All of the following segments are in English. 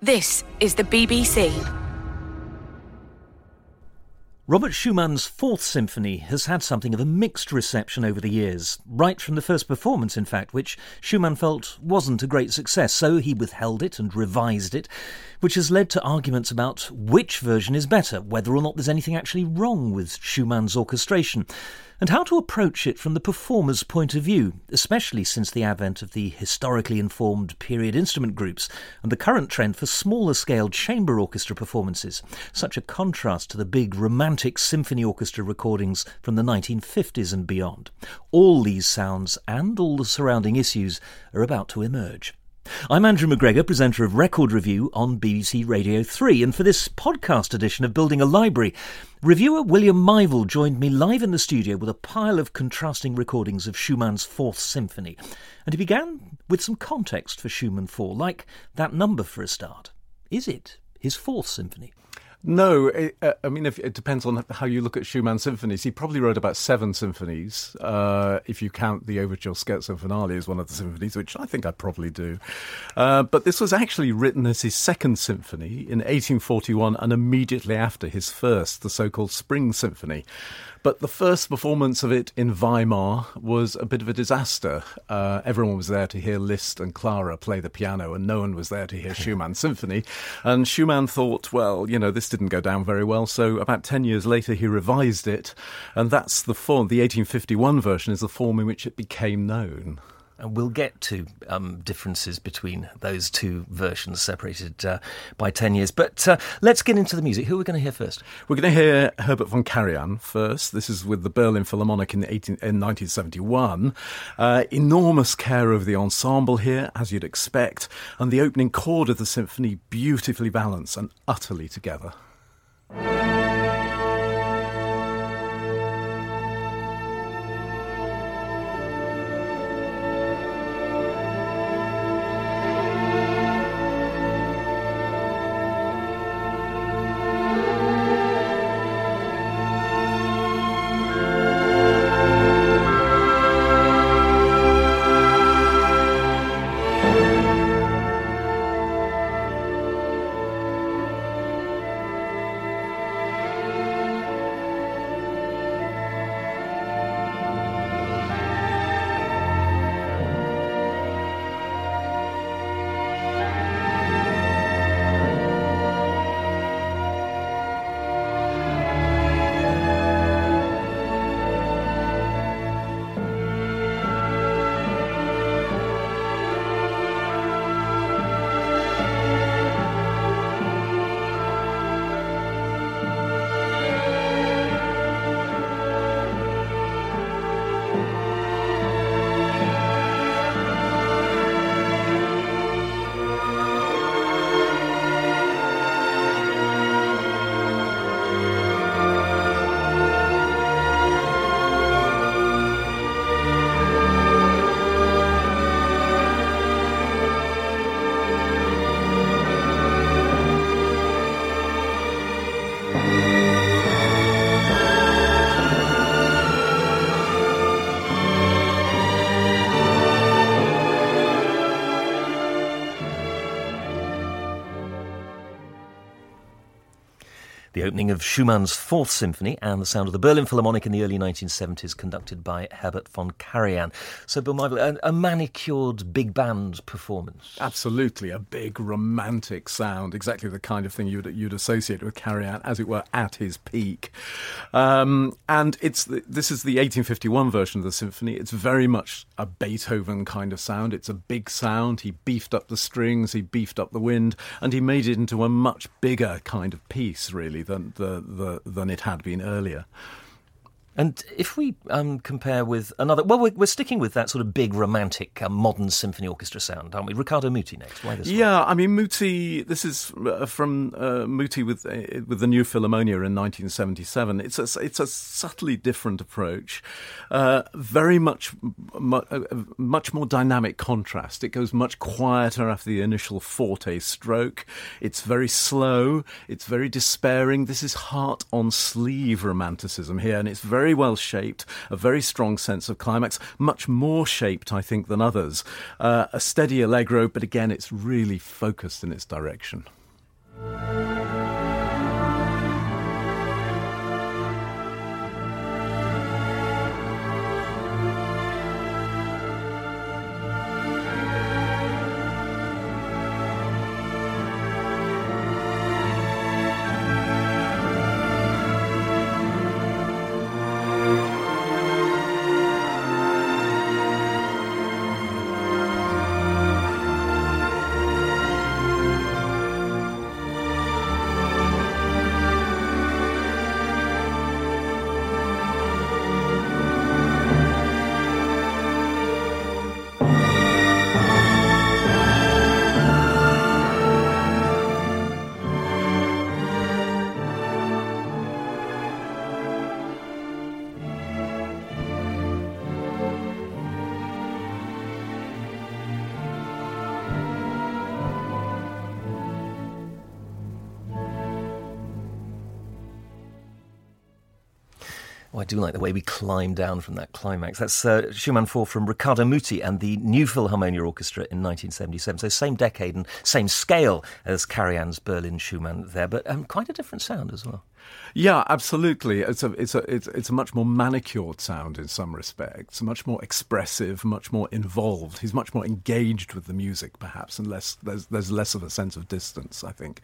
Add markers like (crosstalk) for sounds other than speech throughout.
This is the BBC. Robert Schumann's Fourth Symphony has had something of a mixed reception over the years, right from the first performance, in fact, which Schumann felt wasn't a great success, so he withheld it and revised it, which has led to arguments about which version is better, whether or not there's anything actually wrong with Schumann's orchestration and how to approach it from the performer's point of view, especially since the advent of the historically informed period instrument groups and the current trend for smaller scale chamber orchestra performances, such a contrast to the big romantic symphony orchestra recordings from the 1950s and beyond. All these sounds and all the surrounding issues are about to emerge. I'm Andrew McGregor, presenter of Record Review on BBC Radio 3, and for this podcast edition of Building a Library, reviewer William Mival joined me live in the studio with a pile of contrasting recordings of Schumann's Fourth Symphony. And he began with some context for Schumann 4, like that number for a start. Is it his Fourth Symphony? No, it, uh, I mean, if, it depends on how you look at Schumann's symphonies. He probably wrote about seven symphonies, uh, if you count the Overture Scherzo Finale as one of the symphonies, which I think I probably do. Uh, but this was actually written as his second symphony in 1841 and immediately after his first, the so called Spring Symphony. But the first performance of it in Weimar was a bit of a disaster. Uh, everyone was there to hear Liszt and Clara play the piano, and no one was there to hear (laughs) Schumann's symphony. And Schumann thought, well, you know, this didn't go down very well. So about 10 years later, he revised it. And that's the form, the 1851 version is the form in which it became known. And we'll get to um, differences between those two versions separated uh, by 10 years. But uh, let's get into the music. Who are we going to hear first? We're going to hear Herbert von Karajan first. This is with the Berlin Philharmonic in, 18, in 1971. Uh, enormous care over the ensemble here, as you'd expect. And the opening chord of the symphony beautifully balanced and utterly together. Opening of Schumann's Fourth Symphony and the sound of the Berlin Philharmonic in the early 1970s, conducted by Herbert von Karajan. So, Bill Mival, a, manicured big band performance. Absolutely, a big romantic sound, exactly the kind of thing you'd, you'd associate with Karajan, as it were, at his peak. Um, and it's the, this is the 1851 version of the symphony. It's very much a Beethoven kind of sound. It's a big sound. He beefed up the strings, he beefed up the wind, and he made it into a much bigger kind of piece, really than the, the than it had been earlier. And if we um, compare with another, well, we're, we're, sticking with that sort of big romantic uh, modern symphony orchestra sound, aren't we? Riccardo Muti next. Why this? Yeah, one? I mean Muti. This is uh, from uh, Muti with uh, with the New Philharmonia in 1977. It's a it's a subtly different approach, uh, very much mu- uh, much more dynamic contrast. It goes much quieter after the initial forte stroke. It's very slow. It's very despairing. This is heart on sleeve romanticism here, and it's very very well shaped, a very strong sense of climax, much more shaped, I think, than others. Uh, a steady allegro, but again, it's really focused in its direction. Oh, I do like the way we climb down from that climax. That's uh, Schumann 4 from Riccardo Muti and the New Philharmonia Orchestra in 1977. So same decade and same scale as Karajan's Berlin Schumann there, but um, quite a different sound as well. Yeah, absolutely. It's a it's a it's, it's a much more manicured sound in some respects, much more expressive, much more involved. He's much more engaged with the music, perhaps, and less there's there's less of a sense of distance. I think.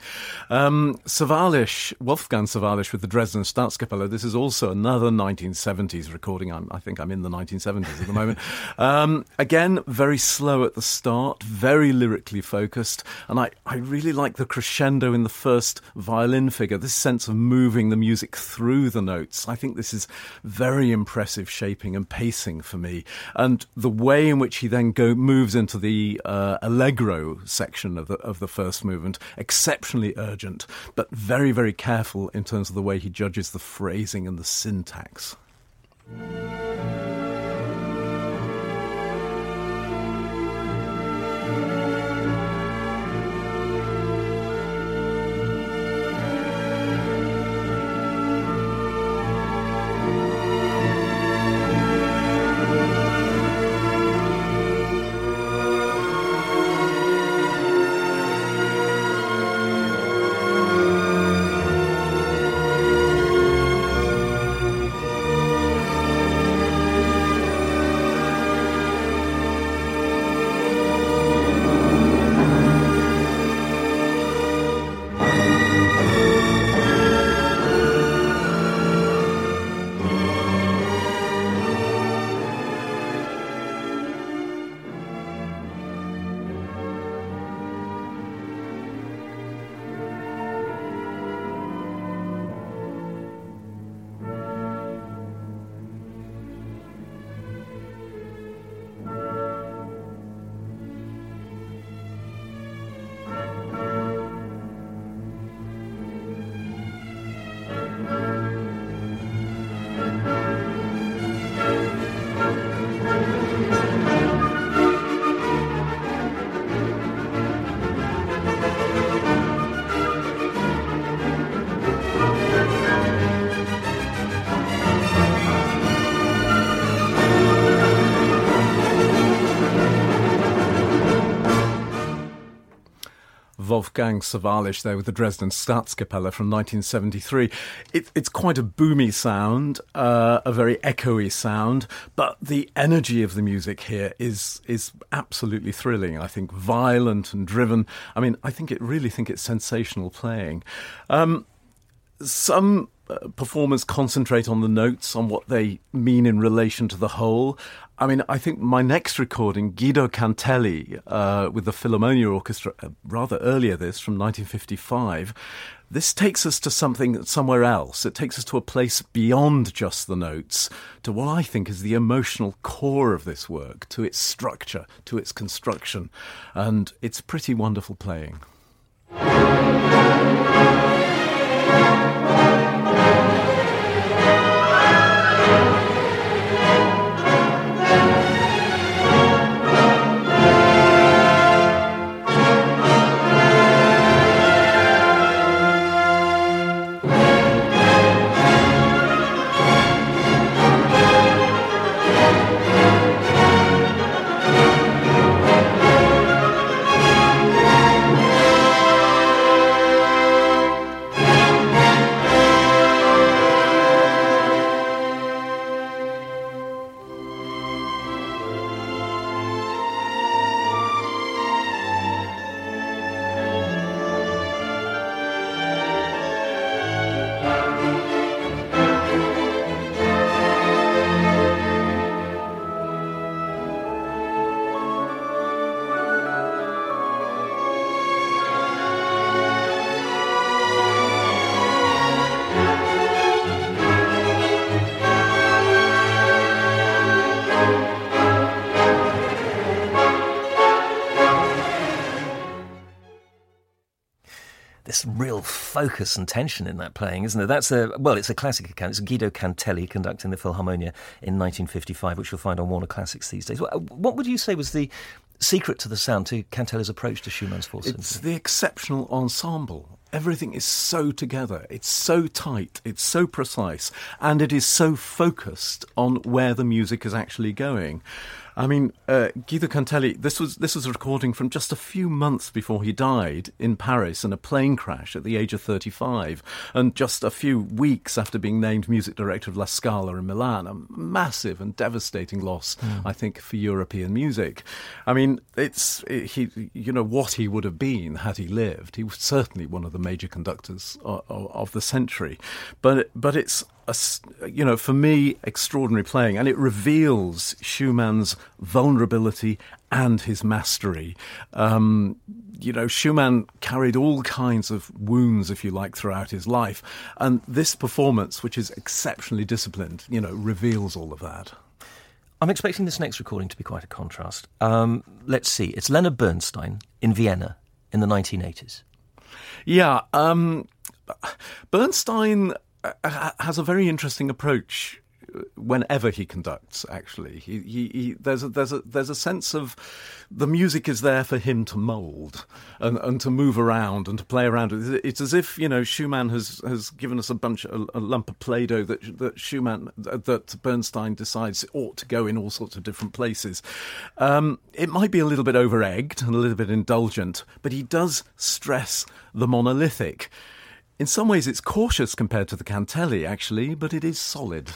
Um, Sawallisch, Wolfgang Sawallisch with the Dresden Staatskapelle. This is also another 1970s recording. I'm, i think I'm in the 1970s at the moment. (laughs) Um, again, very slow at the start, very lyrically focused, and I I really like the crescendo in the first violin figure. This sense of moving the music through the notes. I think this is very impressive shaping and pacing for me. And the way in which he then go moves into the uh, allegro section of the of the first movement, exceptionally urgent, but very very careful in terms of the way he judges the phrasing and the syntax. Wolfgang there with the Dresden Staatskapelle from 1973. It, it's quite a boomy sound, uh, a very echoey sound, but the energy of the music here is is absolutely thrilling. I think violent and driven. I mean, I think it really think it's sensational playing. Um, some uh, performers concentrate on the notes, on what they mean in relation to the whole. I mean, I think my next recording, Guido Cantelli uh, with the Philharmonia Orchestra, uh, rather earlier this, from 1955, this takes us to something somewhere else. It takes us to a place beyond just the notes, to what I think is the emotional core of this work, to its structure, to its construction. And it's pretty wonderful playing. Focus and tension in that playing, isn't there? That's a well, it's a classic account. It's Guido Cantelli conducting the Philharmonia in 1955, which you'll find on Warner Classics these days. What would you say was the secret to the sound to Cantelli's approach to Schumann's Fourth It's the exceptional ensemble. Everything is so together, it's so tight, it's so precise, and it is so focused on where the music is actually going. I mean, uh, Guido Cantelli. This was this was a recording from just a few months before he died in Paris in a plane crash at the age of 35, and just a few weeks after being named music director of La Scala in Milan. A massive and devastating loss, mm. I think, for European music. I mean, it's it, he. You know what he would have been had he lived. He was certainly one of the major conductors of, of, of the century, but but it's a, you know, for me, extraordinary playing, and it reveals Schumann's vulnerability and his mastery. Um, you know, Schumann carried all kinds of wounds, if you like, throughout his life, and this performance, which is exceptionally disciplined, you know, reveals all of that. I'm expecting this next recording to be quite a contrast. Um, let's see, it's Leonard Bernstein in Vienna in the 1980s. Yeah, um, Bernstein Uh, uh, has a very interesting approach uh, whenever he conducts. Actually, he, he, he, there's a, there's a there's a sense of the music is there for him to mould and, and to move around and to play around. With it's as if you know Schumann has has given us a bunch a, a lump of play-doh that that Schumann that Bernstein decides ought to go in all sorts of different places. Um, it might be a little bit over-egged and a little bit indulgent, but he does stress the monolithic. In some ways, it's cautious compared to the Cantelli, actually, but it is solid.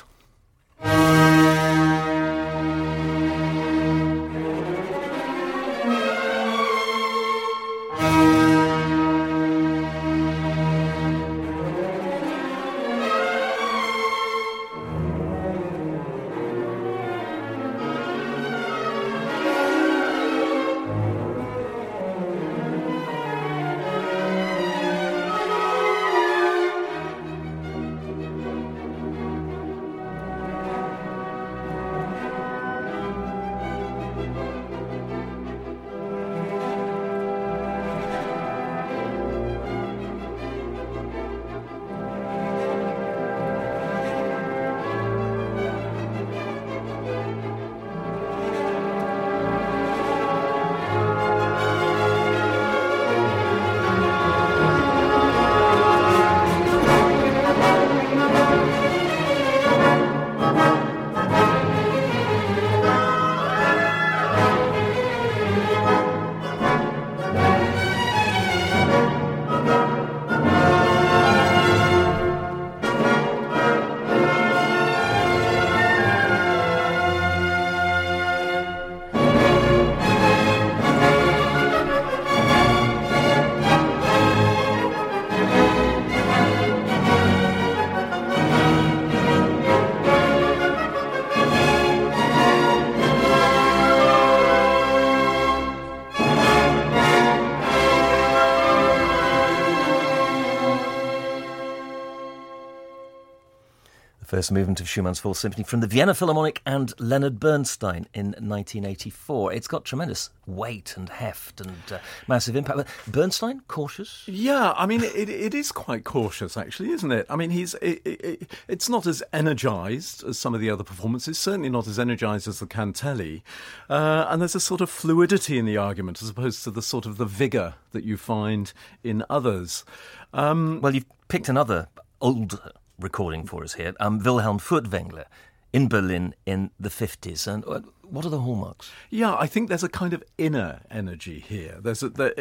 First movement of Schumann's Fourth Symphony from the Vienna Philharmonic and Leonard Bernstein in 1984. It's got tremendous weight and heft and uh, massive impact. But Bernstein, cautious? Yeah, I mean, it, it is quite cautious, actually, isn't it? I mean, he's it, it, it's not as energised as some of the other performances, certainly not as energised as the Cantelli. Uh, and there's a sort of fluidity in the argument as opposed to the sort of the vigour that you find in others. Um, well, you've picked another old recording for us here, um, Wilhelm Furtwängler in Berlin in the 50s. And uh, what are the hallmarks? Yeah, I think there's a kind of inner energy here. There's a, there,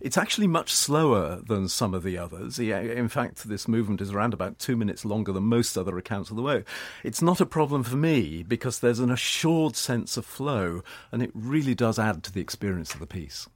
it's actually much slower than some of the others. In fact, this movement is around about two minutes longer than most other accounts of the work. It's not a problem for me because there's an assured sense of flow, and it really does add to the experience of the piece.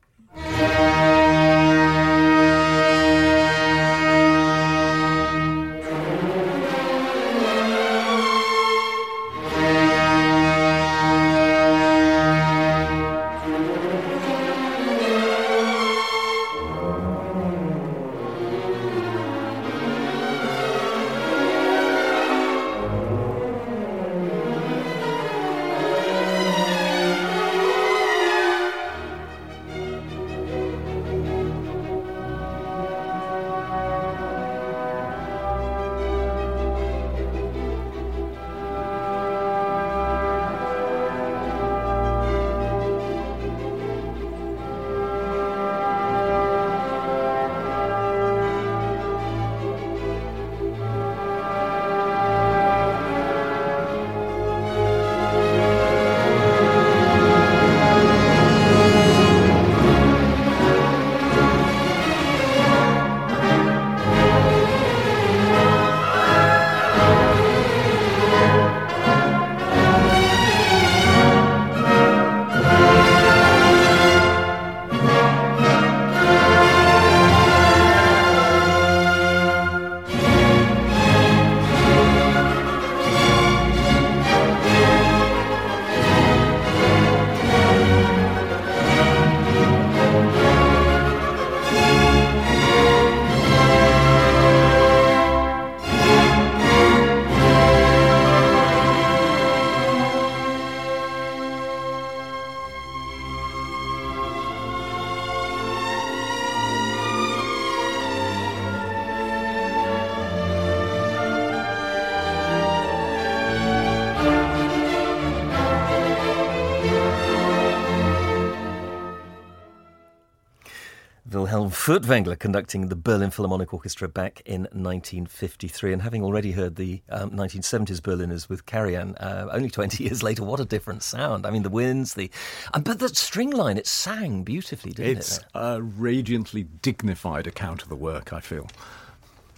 Furtwängler conducting the Berlin Philharmonic Orchestra back in 1953, and having already heard the um, 1970s Berliners with Karajan, uh, only 20 (laughs) years later, what a different sound! I mean, the winds, the but the string line, it sang beautifully, didn't it's it? It's a radiantly dignified account of the work. I feel.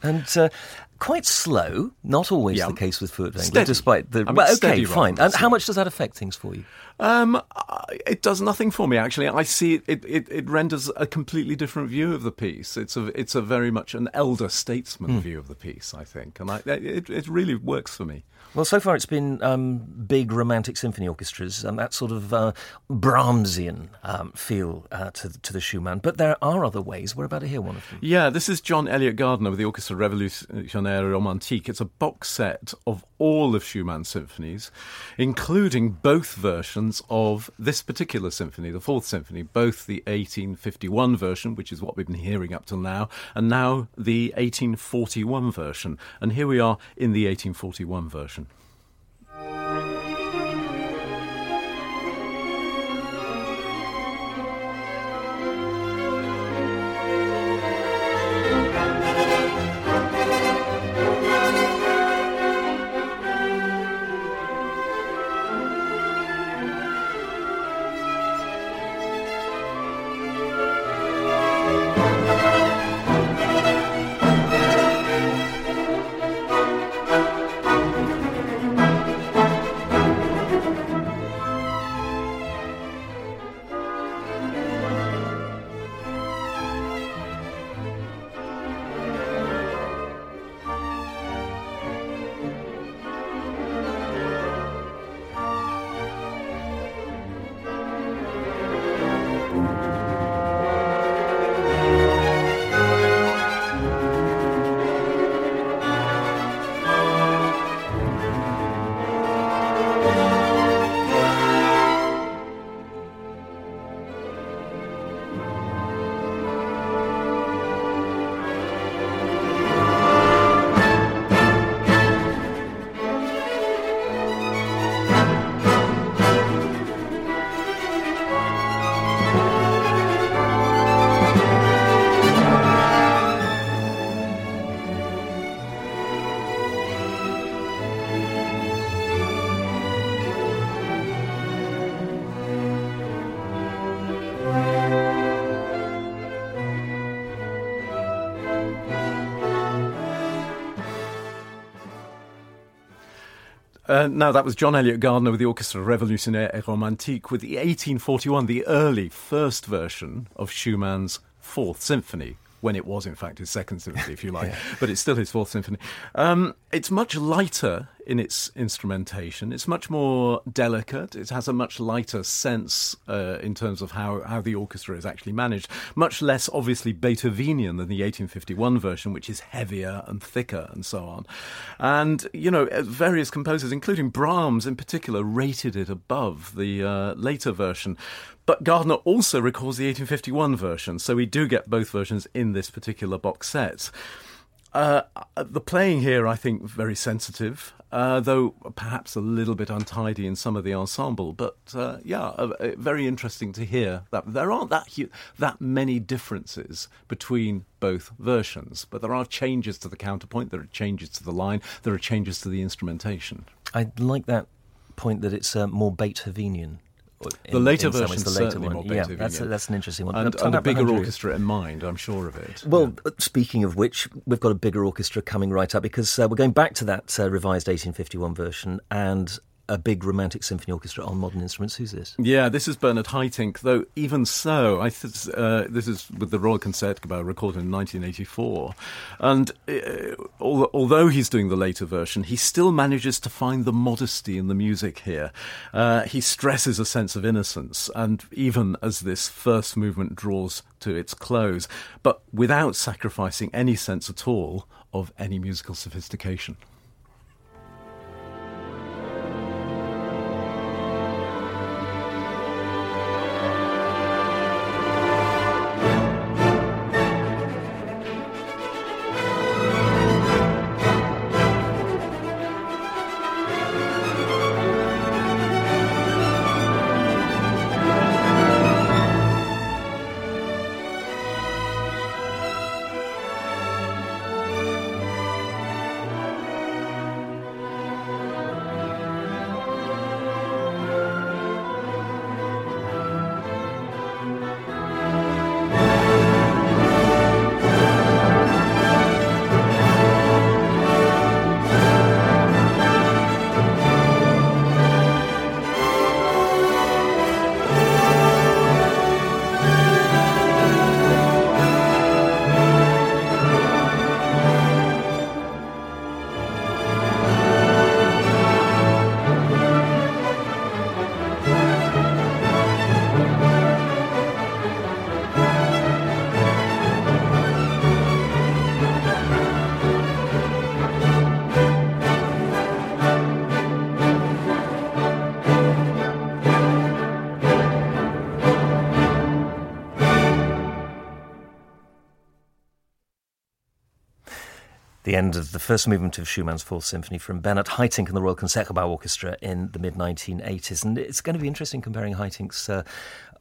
And uh, quite slow, not always the case with Furtwängler, steady. despite the. I mean, well, okay, fine. And so. how much does that affect things for you? Um, it does nothing for me actually. I see it, it, it, it, renders a completely different view of the piece. It's a it's a very much an elder statesman mm. view of the piece, I think, and I, it it really works for me. Well, so far it's been um, big romantic symphony orchestras and that sort of uh, Brahmsian um, feel uh, to, to the Schumann. But there are other ways. We're about to hear one of them. Yeah, this is John Eliot Gardiner with the Orchestra Révolutionnaire Romantique. It's a box set of all of Schumann's symphonies, including both versions of this particular symphony, the Fourth Symphony, both the 1851 version, which is what we've been hearing up till now, and now the 1841 version. And here we are in the 1841 version. Thank you. Uh, now, that was John Eliot Gardiner with the Orchestra Révolutionnaire et Romantique with the 1841, the early first version of Schumann's Fourth Symphony, when it was, in fact, his second symphony, if you like, (laughs) yeah. but it's still his fourth symphony. Um, it's much lighter in its instrumentation. It's much more delicate. It has a much lighter sense uh, in terms of how, how the orchestra is actually managed. Much less, obviously, Beethovenian than the 1851 version, which is heavier and thicker and so on. And, you know, uh, various composers, including Brahms in particular, rated it above the uh, later version. But Gardiner also records the 1851 version, so we do get both versions in this particular box set. Uh, the playing here, I think, very sensitive, uh, though perhaps a little bit untidy in some of the ensemble. But uh, yeah, uh, very interesting to hear that there aren't that hu- that many differences between both versions, but there are changes to the counterpoint, there are changes to the line, there are changes to the instrumentation. I like that point that it's uh, more Beethovenian in, the later version, the later one. Yeah, that's, a, that's an interesting one. And, and a bigger orchestra in mind, I'm sure of it. Well, yeah. speaking of which, we've got a bigger orchestra coming right up because uh, we're going back to that uh, revised 1851 version, and a big romantic symphony orchestra on modern instruments. Who's this? Yeah, this is Bernard Haitink. Though even so, I th- uh, this is with the Royal Concertgebouw recorded in 1984, and uh, although he's doing the later version, he still manages to find the modesty in the music here. Uh, he stresses a sense of innocence, and even as this first movement draws to its close, but without sacrificing any sense at all of any musical sophistication. End of the first movement of Schumann's Fourth Symphony from Bernard Haitink and the Royal Concertgebouw Orchestra in the mid 1980s. And it's going to be interesting comparing Haitink's uh,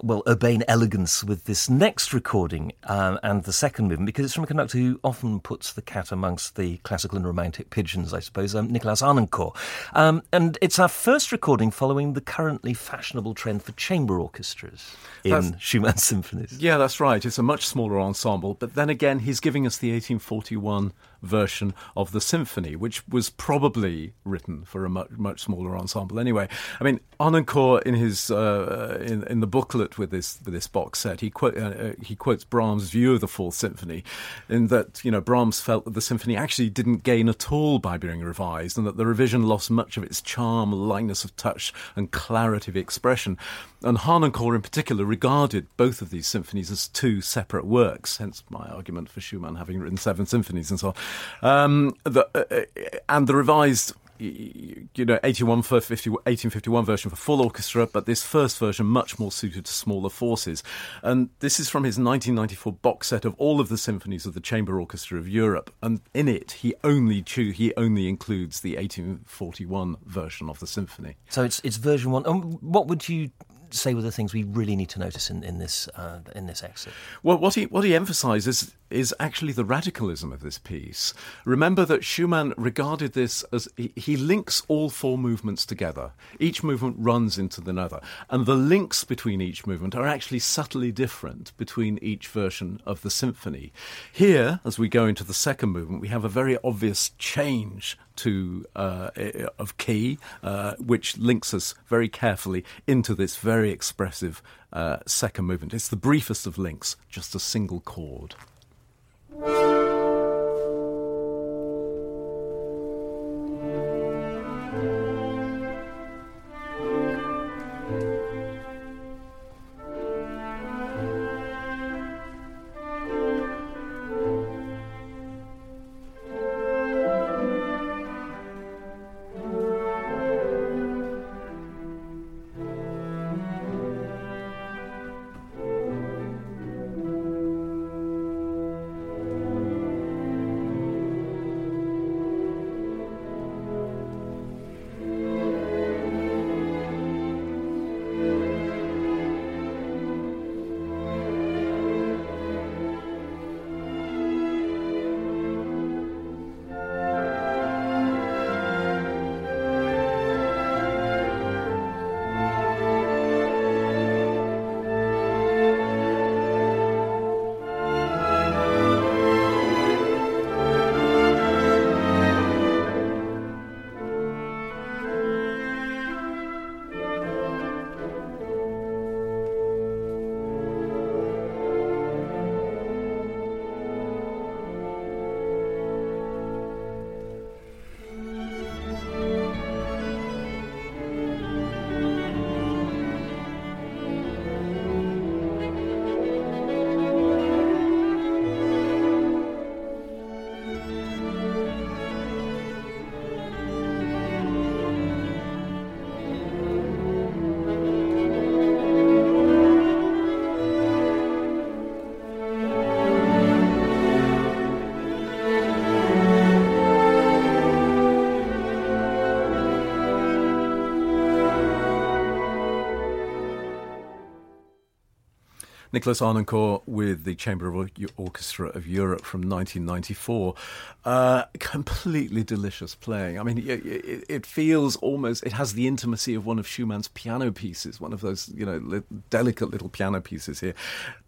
well, urbane elegance with this next recording um, and the second movement, because it's from a conductor who often puts the cat amongst the classical and romantic pigeons, I suppose, um, Nikolaus Harnoncourt. Um, and it's our first recording following the currently fashionable trend for chamber orchestras in that's, Schumann's symphonies. Yeah, that's right. It's a much smaller ensemble, but then again, he's giving us the 1841 version of the symphony, which was probably written for a much much smaller ensemble. Anyway, I mean, Harnoncourt in his uh, in, in the booklet with this with this box set, he quote, uh, uh, he quotes Brahms' view of the Fourth Symphony, in that you know Brahms felt that the symphony actually didn't gain at all by being revised, and that the revision lost much of its charm, lightness of touch, and clarity of expression. And Harnoncourt, in particular, regarded both of these symphonies as two separate works. Hence my argument for Schumann having written seven symphonies and so on. Um, the, uh, uh and the revised you know, 81 50, 1851 version for full orchestra, but this first version much more suited to smaller forces. And this is from his 1994 box set of all of the symphonies of the Chamber Orchestra of Europe. And in it, he only cho- he only includes the 1841 version of the symphony. So it's it's version one. Um, what would you say were the things we really need to notice in, in this uh, in this exit? Well, what he what he emphasises is actually the radicalism of this piece. Remember that Schumann regarded this as he, links all four movements together. Each movement runs into the other, and the links between each movement are actually subtly different between each version of the symphony. Here, as we go into the second movement, we have a very obvious change to uh, of key, uh, which links us very carefully into this very expressive uh, second movement. It's the briefest of links, just a single chord. Thank you. Nikolaus Harnoncourt with the Chamber Orchestra of Europe from 1994. Uh, completely delicious playing. I mean, it, it, feels almost, it has the intimacy of one of Schumann's piano pieces, one of those, you know, li- delicate little piano pieces here.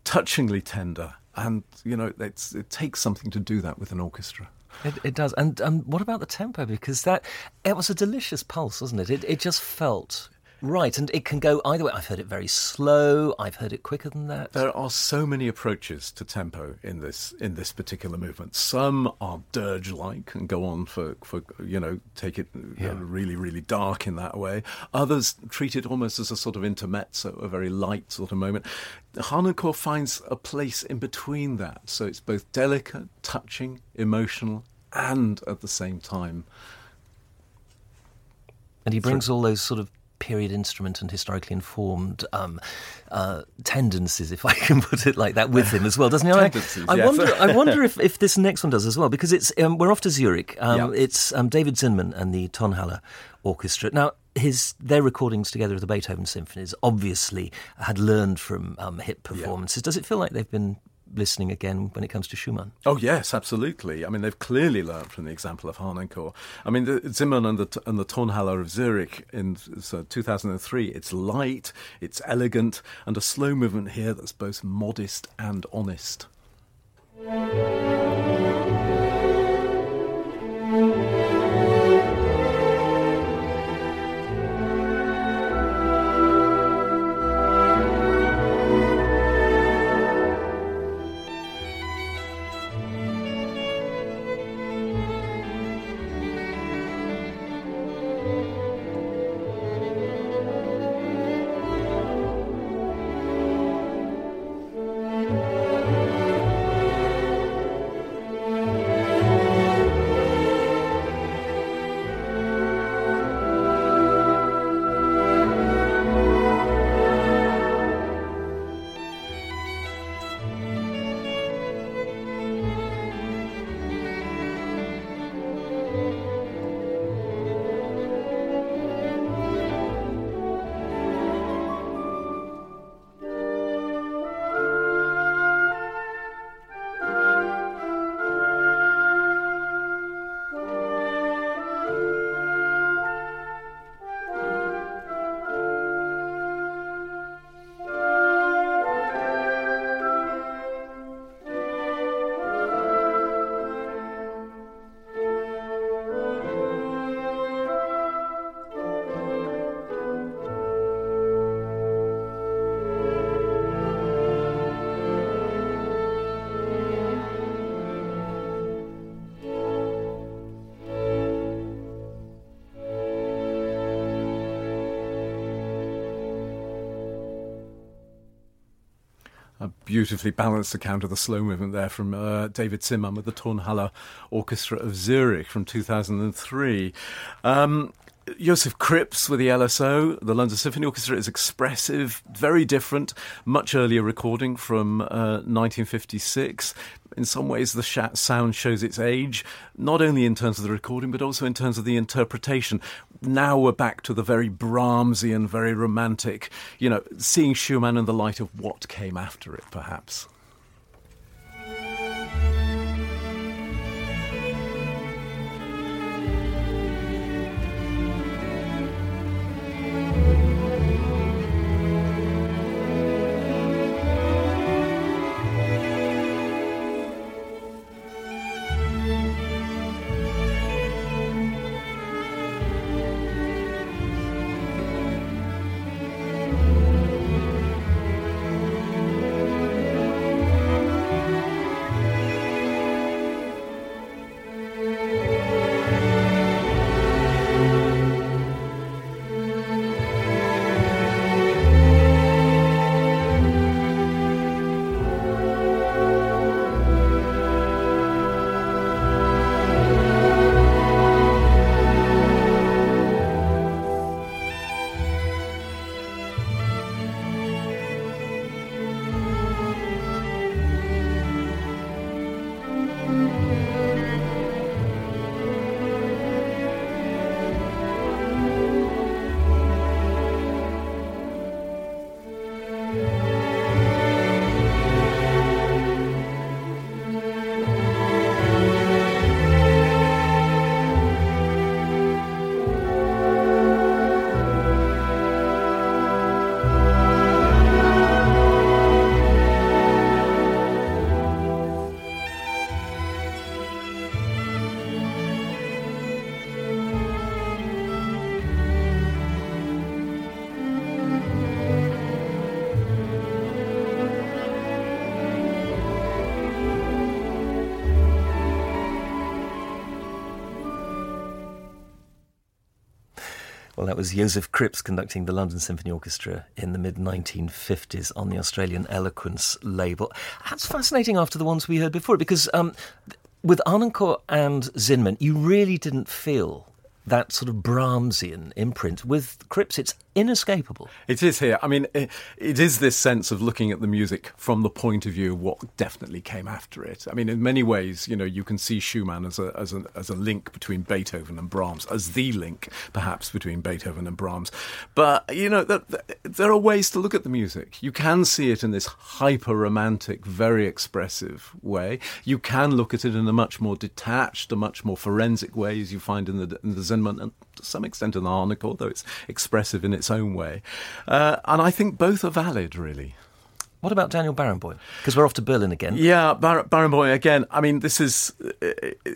Touchingly tender. And, you know, it takes something to do that with an orchestra. It, it, does. And um, what about the tempo? Because that it was a delicious pulse, wasn't it? It, it just felt Right, and it can go either way. I've heard it very slow. I've heard it quicker than that. There are so many approaches to tempo in this in this particular movement. Some are dirge-like and go on for, for you know take it uh, yeah. really really dark in that way. Others treat it almost as a sort of intermezzo, a very light sort of moment. Harnoncourt finds a place in between that, so it's both delicate, touching, emotional, and at the same time. And he brings all those sort of period instrument and historically informed um, uh, tendencies, if I can (laughs) put it like that, with him as well, doesn't he? I, I yes. wonder. I (laughs) wonder if, if this next one does as well, because it's um, we're off to Zurich. Um, Yeah. It's um, David Zinman and the Tonhalle Orchestra. Now, his their recordings together of the Beethoven symphonies obviously had learned from um, hit performances. Does it feel like they've been listening again when it comes to Schumann? Oh yes, absolutely. I mean, they've clearly learned from the example of Harnoncourt. I mean, the, Zinman and the and the Tonhalle of Zurich in so 2003. It's light, it's elegant, and a slow movement here that's both modest and honest. Beautifully balanced account of the slow movement there from uh, David Zinman with the Tonhalle Orchestra of Zurich from 2003. Um, Josef Krips with the LSO, the London Symphony Orchestra, is expressive, very different, much earlier recording from uh, 1956. In some ways, the sh- sound shows its age, not only in terms of the recording, but also in terms of the interpretation. Now we're back to the very Brahmsian, very romantic, you know, seeing Schumann in the light of what came after it, perhaps. That was Josef Krips conducting the London Symphony Orchestra in the mid 1950s on the Australian Eloquence label. That's fascinating after the ones we heard before because um, with Arnoncourt and Zinman, you really didn't feel that sort of Brahmsian imprint. With Krips, it's inescapable. It is here. I mean, it, it is this sense of looking at the music from the point of view of what definitely came after it. I mean, in many ways, you know, you can see Schumann as a, as a, as a link between Beethoven and Brahms, as the link, perhaps, between Beethoven and Brahms. But, you know, there are ways to look at the music. You can see it in this hyper romantic, very expressive way. You can look at it in a much more detached, a much more forensic way, as you find in the, in the to some extent an the Harnoncourt, although it's expressive in its own way. Uh, and I think both are valid, really. What about Daniel Barenboim? Because we're off to Berlin again. Yeah, Bar- Barenboim again. I mean, this is. Uh,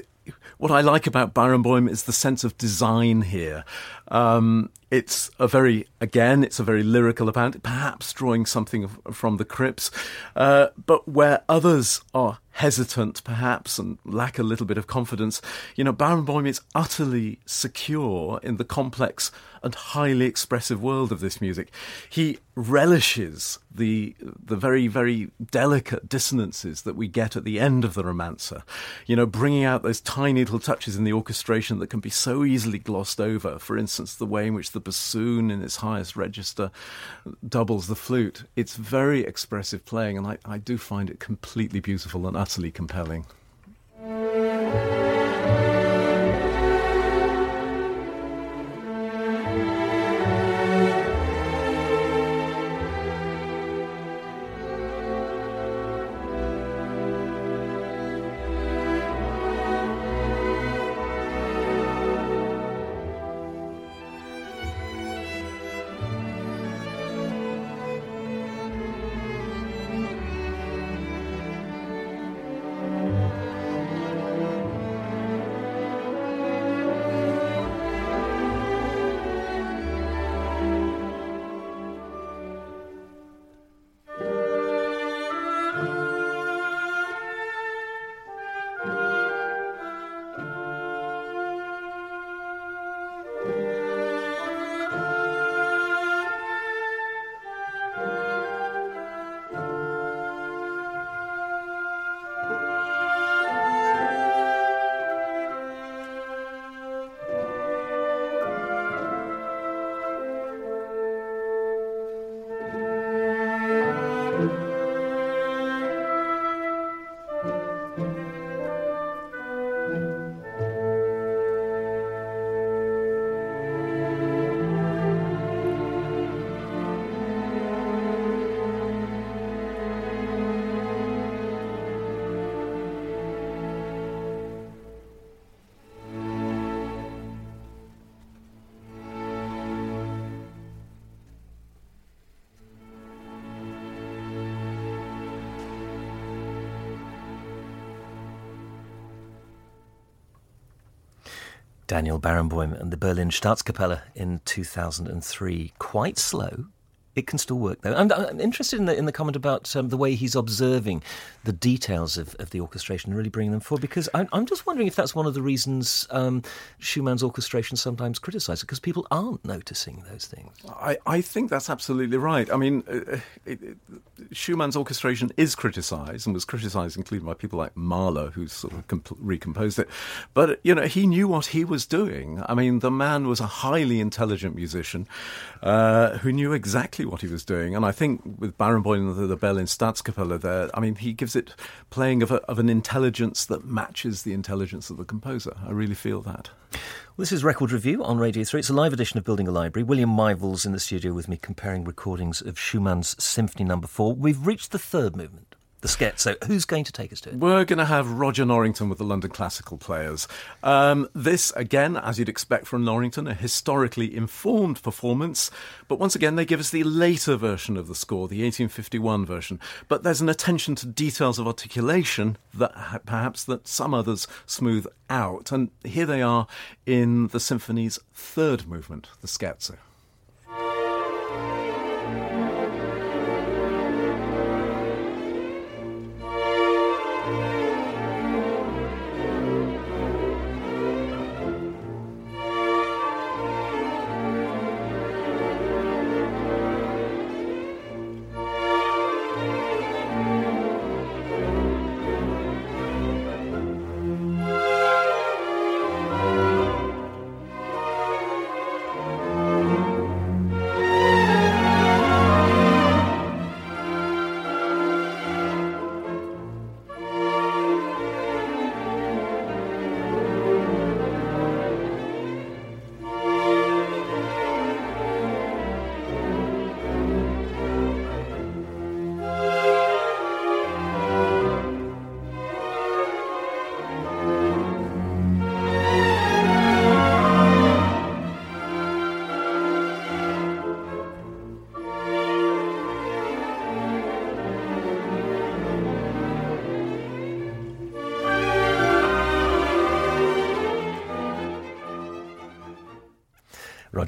what I like about Barenboim is the sense of design here. Um, it's a very, again, it's a very lyrical about perhaps drawing something from the Krips, uh, but where others are hesitant, perhaps, and lack a little bit of confidence, you know, Barenboim is utterly secure in the complex and highly expressive world of this music. He relishes the the very very delicate dissonances that we get at the end of the Romanze, you know, bringing out those tiny little touches in the orchestration that can be so easily glossed over. For instance, the way in which the bassoon in its highest register doubles the flute. It's very expressive playing, and I, I do find it completely beautiful and utterly compelling. Daniel Barenboim and the Berlin Staatskapelle in 2003. Quite slow, it can still work though. I'm, I'm interested in the, in the comment about um, the way he's observing the details of, of the orchestration and really bringing them forward. Because I'm, I'm just wondering if that's one of the reasons um, Schumann's orchestration sometimes criticised because people aren't noticing those things. I, I think that's absolutely right. I mean, uh, it, it, Schumann's orchestration is criticised and was criticised, including by people like Mahler, who sort of comp- recomposed it. But you know, he knew what he was doing. I mean, the man was a highly intelligent musician uh, who knew exactly what he was doing. And I think with Barenboim and the, the Berlin Staatskapelle there, I mean, he gives it playing of, a, of an intelligence that matches the intelligence of the composer. I really feel that. This is Record Review on Radio 3. It's a live edition of Building a Library. William Mival's in the studio with me comparing recordings of Schumann's Symphony Number no. 4. We've reached the third movement the sketch. So Who's going to take us to it? We're going to have Roger Norrington with the London Classical Players. Um, this, again, as you'd expect from Norrington, a historically informed performance. But once again, they give us the later version of the score, the 1851 version. But there's an attention to details of articulation that perhaps that some others smooth out. And here they are in the symphony's third movement, the scherzo.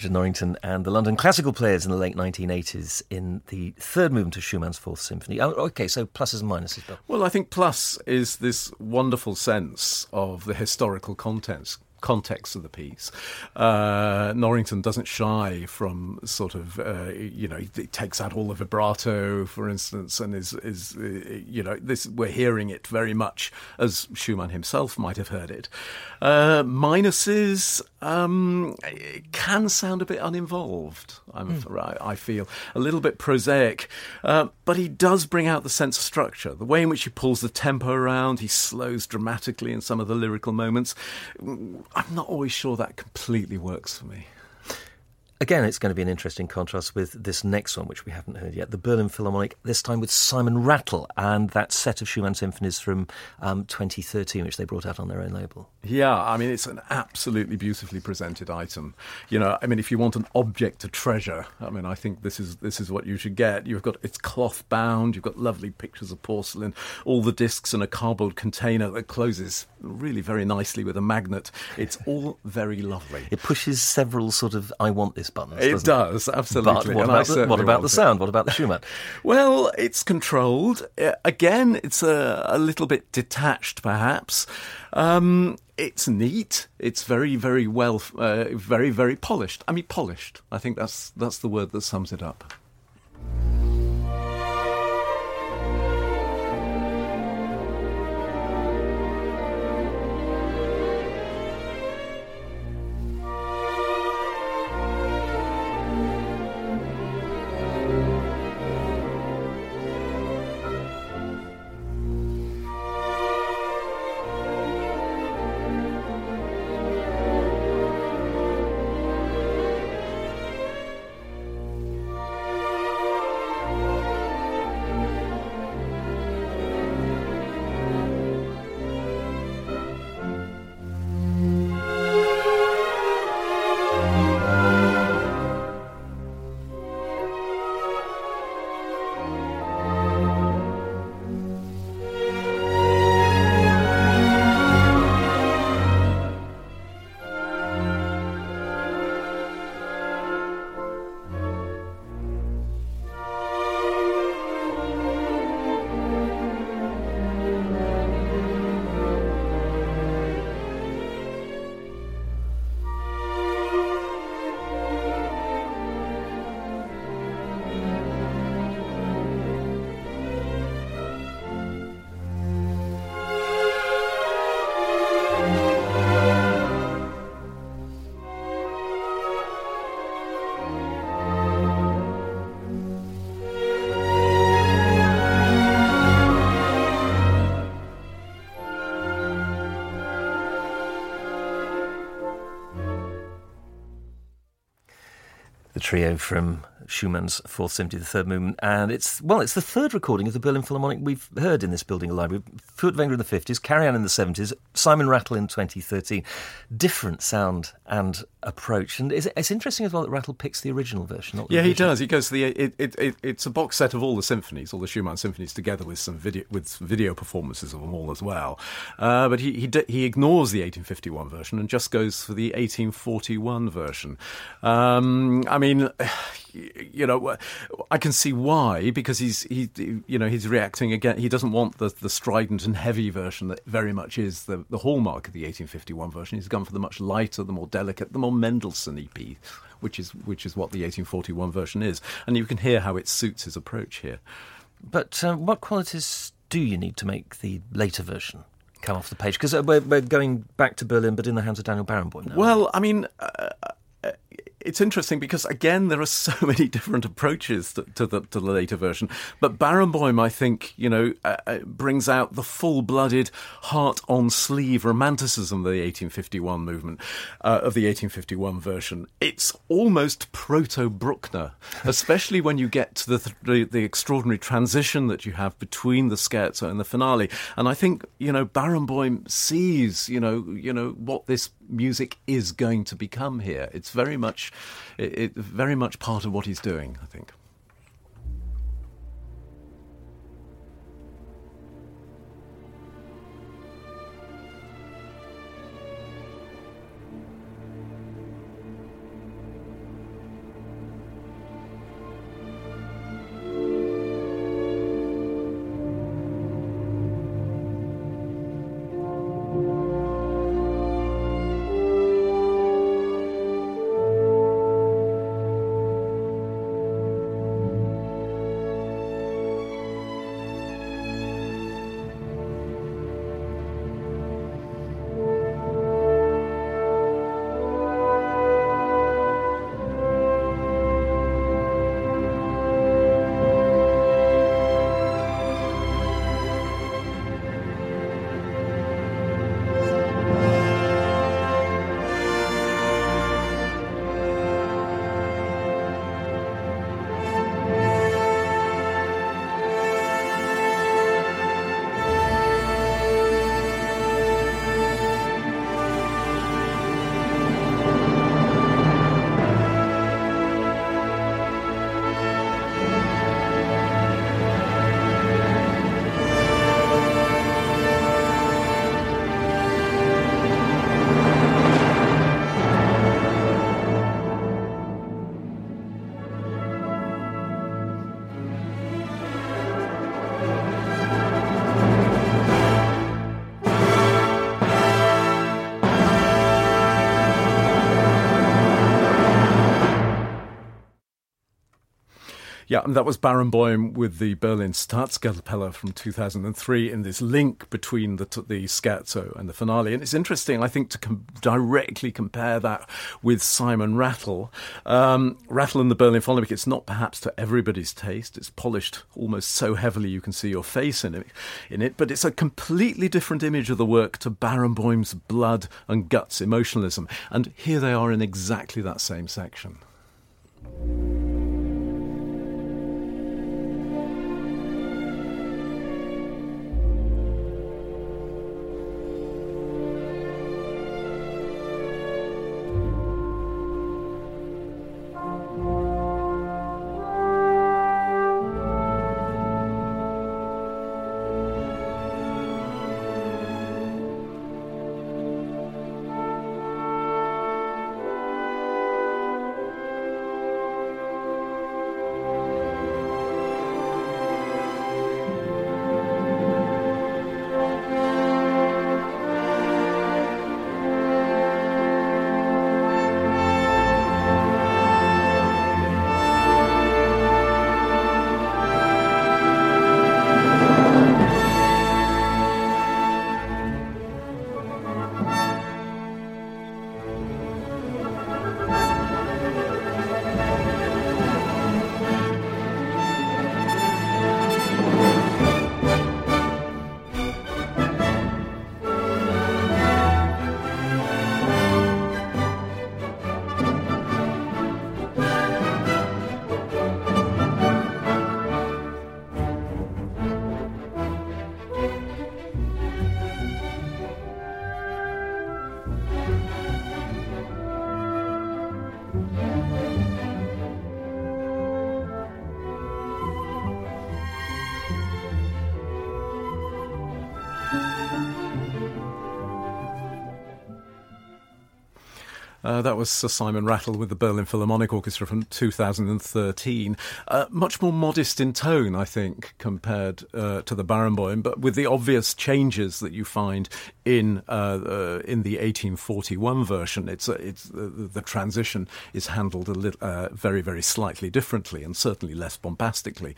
Roger Norrington and the London Classical Players in the late 1980s in the third movement of Schumann's Fourth Symphony. Oh, okay, so pluses and minuses. Well, I think plus is this wonderful sense of the historical contents context of the piece. Uh, Norrington doesn't shy from sort of, uh, you know, he takes out all the vibrato, for instance, and is, is uh, you know, this we're hearing it very much as Schumann himself might have heard it. Uh, minuses um, can sound a bit uninvolved. I'm, mm. I feel a little bit prosaic, uh, but he does bring out the sense of structure. The way in which he pulls the tempo around, he slows dramatically in some of the lyrical moments. I'm not always sure that completely works for me. Again, it's going to be an interesting contrast with this next one, which we haven't heard yet the Berlin Philharmonic, this time with Simon Rattle and that set of Schumann symphonies from um, 2013, which they brought out on their own label. Yeah, I mean, it's an absolutely beautifully presented item. You know, I mean, if you want an object to treasure, I mean, I think this is this is what you should get. You've got it's cloth bound, you've got lovely pictures of porcelain, all the discs in a cardboard container that closes really very nicely with a magnet. It's all very lovely. It pushes several sort of I want this buttons. It does, it? absolutely. But what about, the, what about the sound? What about the Schumann? (laughs) well, it's controlled. Uh, again, it's a, a little bit detached, perhaps. Um, it's neat. It's very, very well, uh, very, very polished. I mean, polished. I think that's that's the word that sums it up. Trio from Schumann's Fourth Symphony, the third movement, and it's well, it's the third recording of the Berlin Philharmonic we've heard in this building library. Furtwängler in the fifties, Karajan in the seventies, Simon Rattle in 2013. Different sound and approach, and it's, it's, interesting as well that Rattle picks the original version. yeah, he does. He goes to the it, it, it, it's a box set of all the symphonies, all the Schumann symphonies together with some video with video performances of them all as well. Uh, but he he, he ignores the 1851 version and just goes for the 1841 version. Um, I mean (sighs) you know, I can see why because he's he you know he's reacting again. He doesn't want the the strident and heavy version that very much is the the hallmark of the 1851 version. He's gone for the much lighter, the more delicate, the more Mendelssohn EP, which is which is what the 1841 version is, and you can hear how it suits his approach here. But uh, what qualities do you need to make the later version? come off the page because uh, we're, we're, going back to Berlin, but in the hands of Daniel Barenboim now. Well, I mean, uh, it's interesting because again there are (laughs) so many different approaches to, to, the to the later version. But Barenboim, I think, you know, uh, uh brings out the full-blooded, heart-on-sleeve romanticism of the 1851 movement uh, of the 1851 version. It's almost proto-Bruckner, (laughs) especially when you get to the, the, the extraordinary transition that you have between the scherzo and the finale. And I think you know Barenboim sees you know you know what this music is going to become here. It's very much, it, it, very much part of what he's doing. I think. Yeah, and that was Barenboim with the Berlin Staatskapelle from 2003 in this link between the, the scherzo and the finale. And it's interesting, I think, to com- directly compare that with Simon Rattle. Um, Rattle and the Berlin Philharmonic, it's not perhaps to everybody's taste. It's polished almost so heavily you can see your face in it, in it but it's a completely different image of the work to Barenboim's blood and guts emotionalism. And here they are in exactly that same section. Uh, that was Sir Simon Rattle with the Berlin Philharmonic Orchestra from 2013. Uh, much more modest in tone, I think, compared uh, to the Barenboim, but with the obvious changes that you find in uh, uh, in the 1841 version. It's it's the transition is handled a little, very very slightly differently, and certainly less bombastically.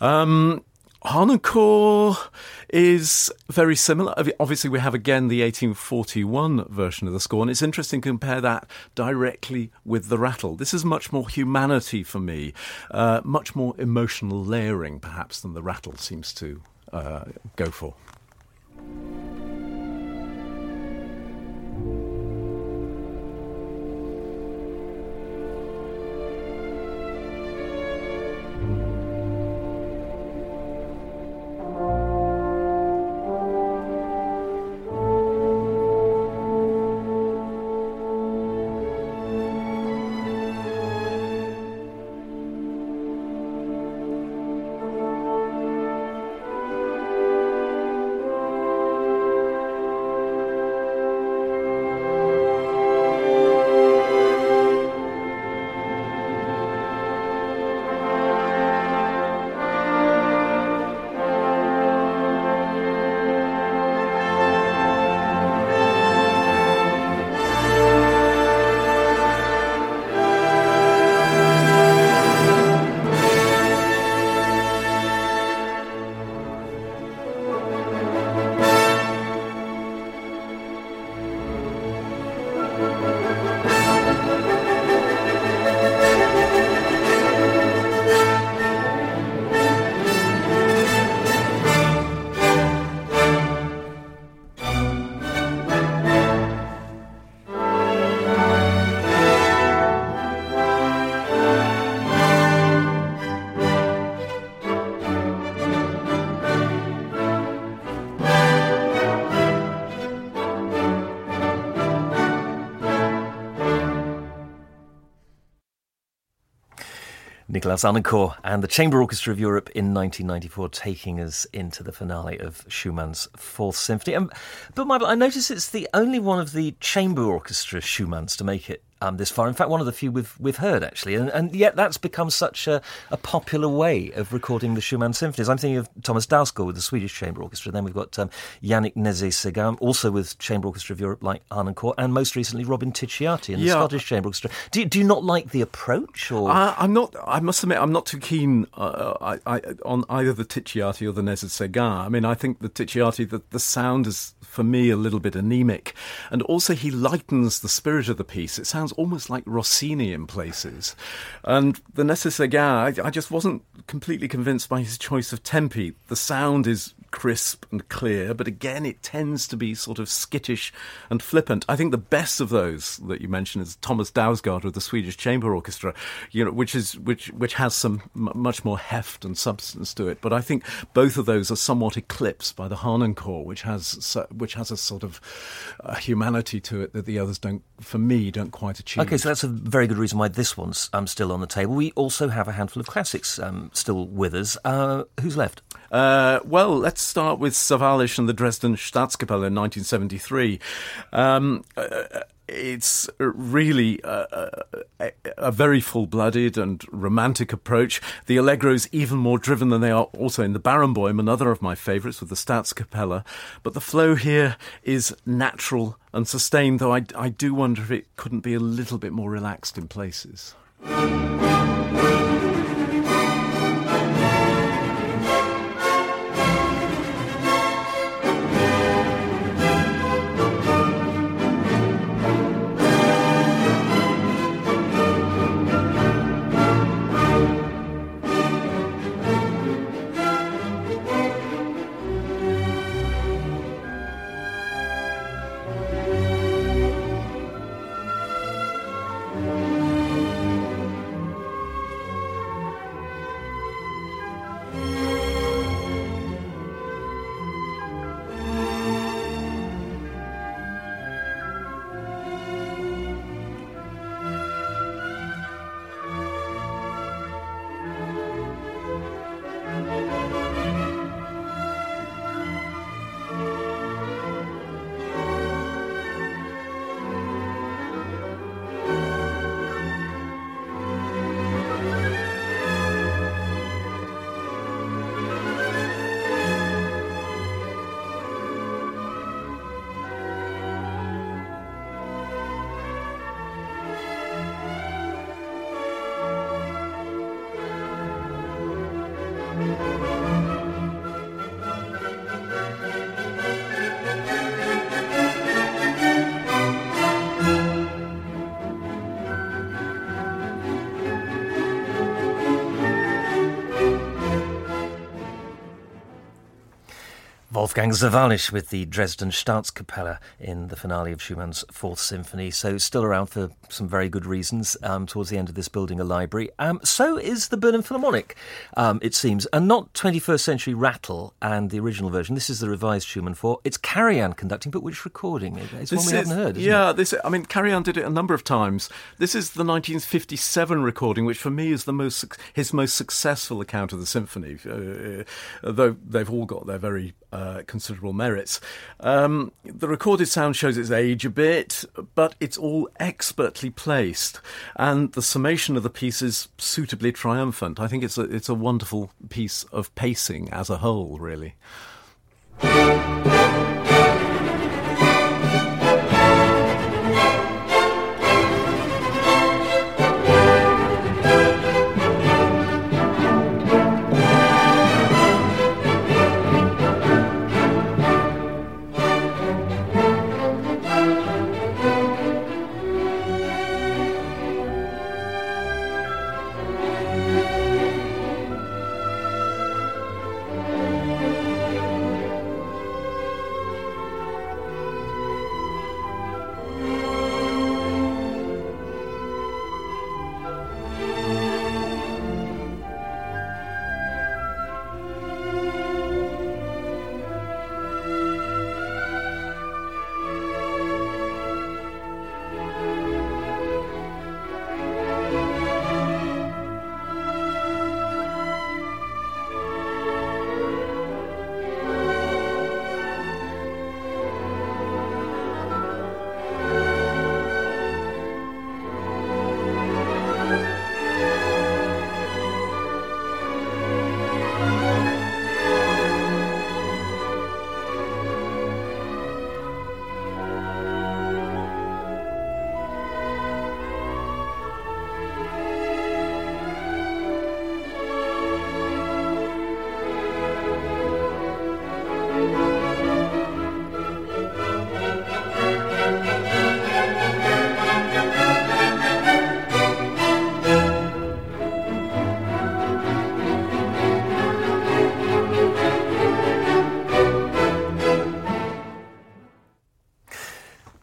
Um, Harnoncourt is very similar. Obviously, we have again the 1841 version of the score, and it's interesting to compare that directly with the Rattle. This is much more humanity for me, uh, much more emotional layering, perhaps, than the Rattle seems to uh, go for. Nikolaus Harnoncourt and the Chamber Orchestra of Europe in 1994 taking us into the finale of Schumann's Fourth Symphony. Um, but Michael, I notice it's the only one of the chamber orchestra Schumanns to make it um, this far. In fact, one of the few we've we've heard actually, and, and yet that's become such a, a, popular way of recording the Schumann symphonies. I'm thinking of Thomas Dausgaard with the Swedish Chamber Orchestra. Then we've got um, Yannick Nézet-Séguin, also with Chamber Orchestra of Europe, like Harnoncourt, and most recently Robin Ticciati in the yeah. Scottish Chamber Orchestra. Do, do you not like the approach? Or uh, I'm not. I must admit, I'm not too keen uh, I, I, on either the Ticciati or the Nézet-Séguin. I mean, I think the Ticciati, the, the sound is for me a little bit anemic, and also he lightens the spirit of the piece. It sounds almost like Rossini in places, and the Nézet-Séguin, I, I just wasn't completely convinced by his choice of tempi. The sound is crisp and clear, but again, it tends to be sort of skittish and flippant. I think the best of those that you mentioned is Thomas Dausgaard with the Swedish Chamber Orchestra, you know, which is which which has some m- much more heft and substance to it. But I think both of those are somewhat eclipsed by the Harnoncourt, which has which has a sort of uh, humanity to it that the others don't, for me, don't quite achieve. Okay, so that's a very good reason why this one's um, still on the table. We also have a handful of classics um, still with us. Uh, who's left? Uh, well, let's start with Sawallisch and the Dresden Staatskapelle in 1973. Um, uh, it's really a, a, a very full blooded and romantic approach. The Allegro's even more driven than they are also in the Barenboim, another of my favourites with the Staatskapelle. But the flow here is natural and sustained, though I, I do wonder if it couldn't be a little bit more relaxed in places. Wolfgang Sawallisch with the Dresden Staatskapelle in the finale of Schumann's Fourth Symphony. So, still around for some very good reasons um, towards the end of this building a library. Um, so is the Berlin Philharmonic, um, it seems, and not 21st century Rattle and the original version. This is the revised Schumann 4. It's Karajan conducting, but which recording? It's this one we is, haven't heard. yeah, it? this. I mean, Karajan did it a number of times. This is the 1957 recording, which for me is the most his most successful account of the symphony. Uh, though they've all got their very uh, considerable merits. Um, the recorded sound shows its age a bit, but it's all expertly placed, and the summation of the piece is suitably triumphant. I think it's a, it's a wonderful piece of pacing as a whole, really.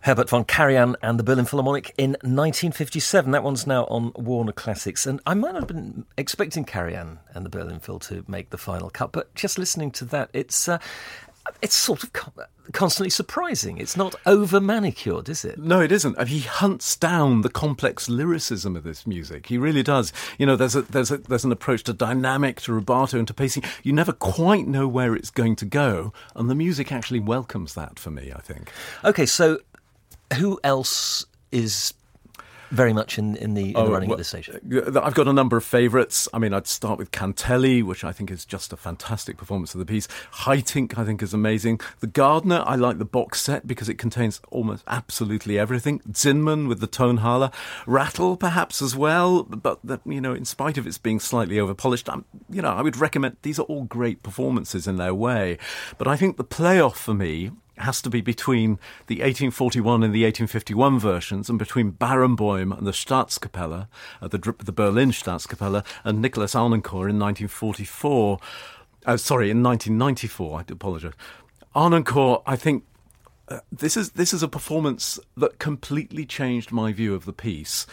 Herbert von Karajan and the Berlin Philharmonic in 1957. That one's now on Warner Classics. And I might not have been expecting Karajan and the Berlin Phil to make the final cut, but just listening to that, it's. Uh, it's sort of constantly surprising. It's not over manicured, is it? No, it isn't. He hunts down the complex lyricism of this music. He really does. You know, there's a there's a there's an approach to dynamic, to rubato, and to pacing. You never quite know where it's going to go, and the music actually welcomes that for me. I think. Okay, so who else is very much in, in the, in oh, the running well, at this stage? Uh, I've got a number of favourites. I mean, I'd start with Cantelli, which I think is just a fantastic performance of the piece. Haitink, I think, is amazing. The Gardiner, I like the box set because it contains almost absolutely everything. Zinman with the Tonhalle. Rattle, perhaps, as well, but, that, you know, in spite of its being slightly overpolished, I'm, you know, I would recommend these are all great performances in their way. But I think the playoff for me has to be between the 1841 and the 1851 versions and between Baron Barenboim and the Staatskapelle, uh, the, the Berlin Staatskapelle, and Nikolaus Arnoncourt in 1944. Uh, sorry, in 1994. I apologise. Arnoncourt, I think, uh, this is this is a performance that completely changed my view of the piece.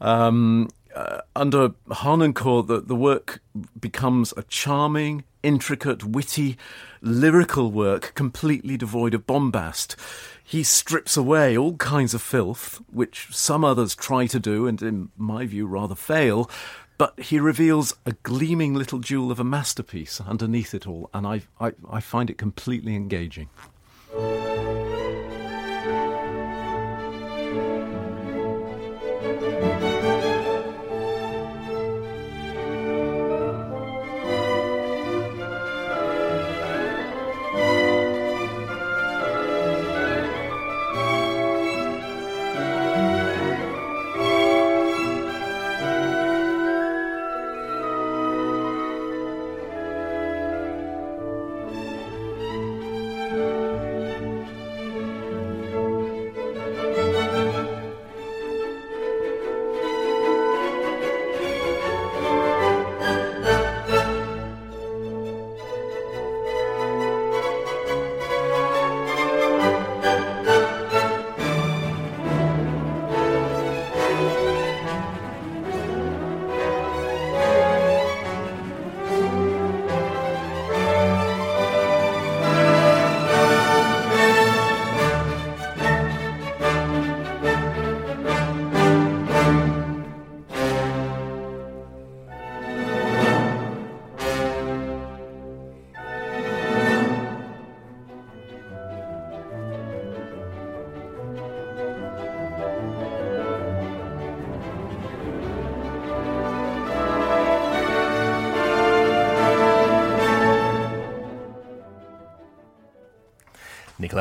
Um, uh, under Harnoncourt, the, the work becomes a charming, intricate, witty, lyrical work completely devoid of bombast. He strips away all kinds of filth, which some others try to do and, in my view, rather fail, but he reveals a gleaming little jewel of a masterpiece underneath it all, and I, I, I find it completely engaging.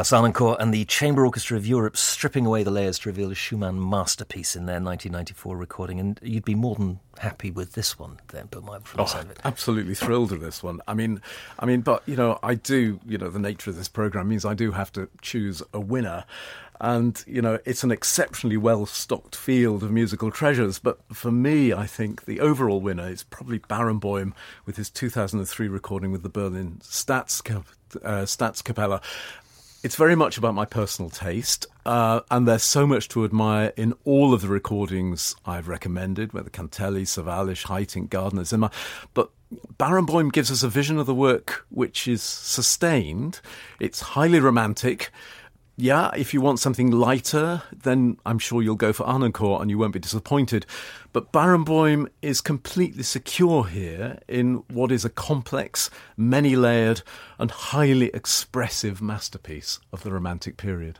Arnoncourt and the Chamber Orchestra of Europe stripping away the layers to reveal a Schumann masterpiece in their 1994 recording. And you'd be more than happy with this one then, but my oh, absolutely thrilled with this one. I mean, I mean, but you know, I do. You know, the nature of this program means I do have to choose a winner. And, you know, it's an exceptionally well stocked field of musical treasures. But for me, I think the overall winner is probably Barenboim with his 2003 recording with the Berlin Staatskap- uh, Staatskapelle it's very much about my personal taste, uh, and there's so much to admire in all of the recordings I've recommended, whether Cantelli, Sawallisch, Haitink, Gardiner, Zinman. But Barenboim gives us a vision of the work which is sustained. It's highly romantic yeah, if you want something lighter, then I'm sure you'll go for Arnoncourt and you won't be disappointed. But Barenboim is completely secure here in what is a complex, many layered, and highly expressive masterpiece of the Romantic period.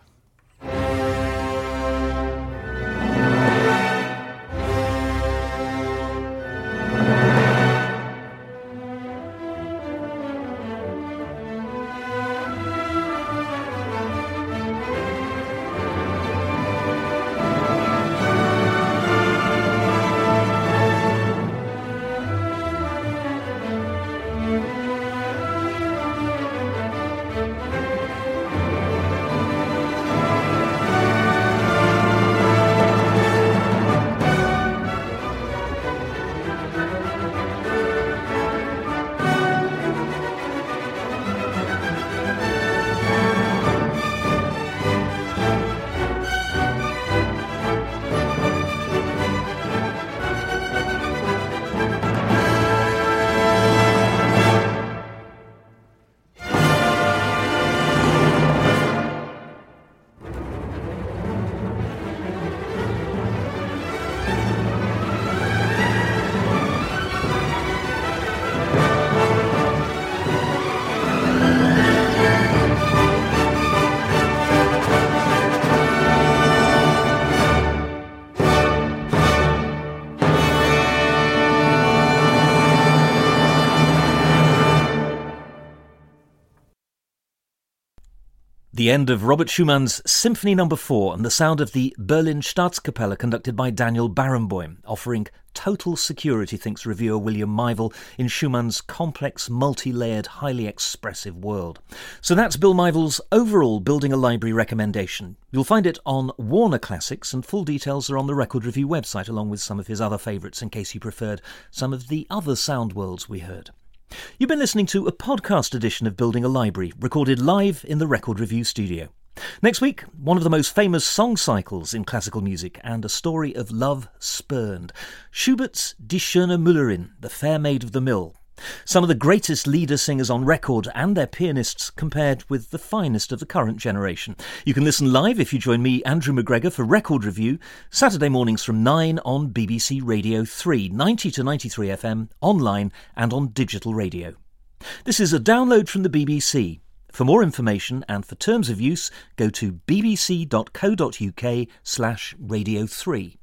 The end of Robert Schumann's Symphony No. 4 and the sound of the Berlin Staatskapelle conducted by Daniel Barenboim, offering total security, thinks reviewer William Mival, in Schumann's complex, multi layered, highly expressive world. So that's Bill Mival's overall Building a Library recommendation. You'll find it on Warner Classics, and full details are on the Record Review website, along with some of his other favourites in case you preferred some of the other sound worlds we heard. You've been listening to a podcast edition of Building a Library, recorded live in the Record Review studio. Next week, one of the most famous song cycles in classical music and a story of love spurned. Schubert's Die schöne Müllerin, the fair maid of the mill, some of the greatest lieder singers on record and their pianists compared with the finest of the current generation. You can listen live if you join me, Andrew McGregor, for Record Review, Saturday mornings from 9 on BBC Radio 3, 90 to 93 FM, online and on digital radio. This is a download from the BBC. For more information and for terms of use, go to bbc.co.uk slash radio 3.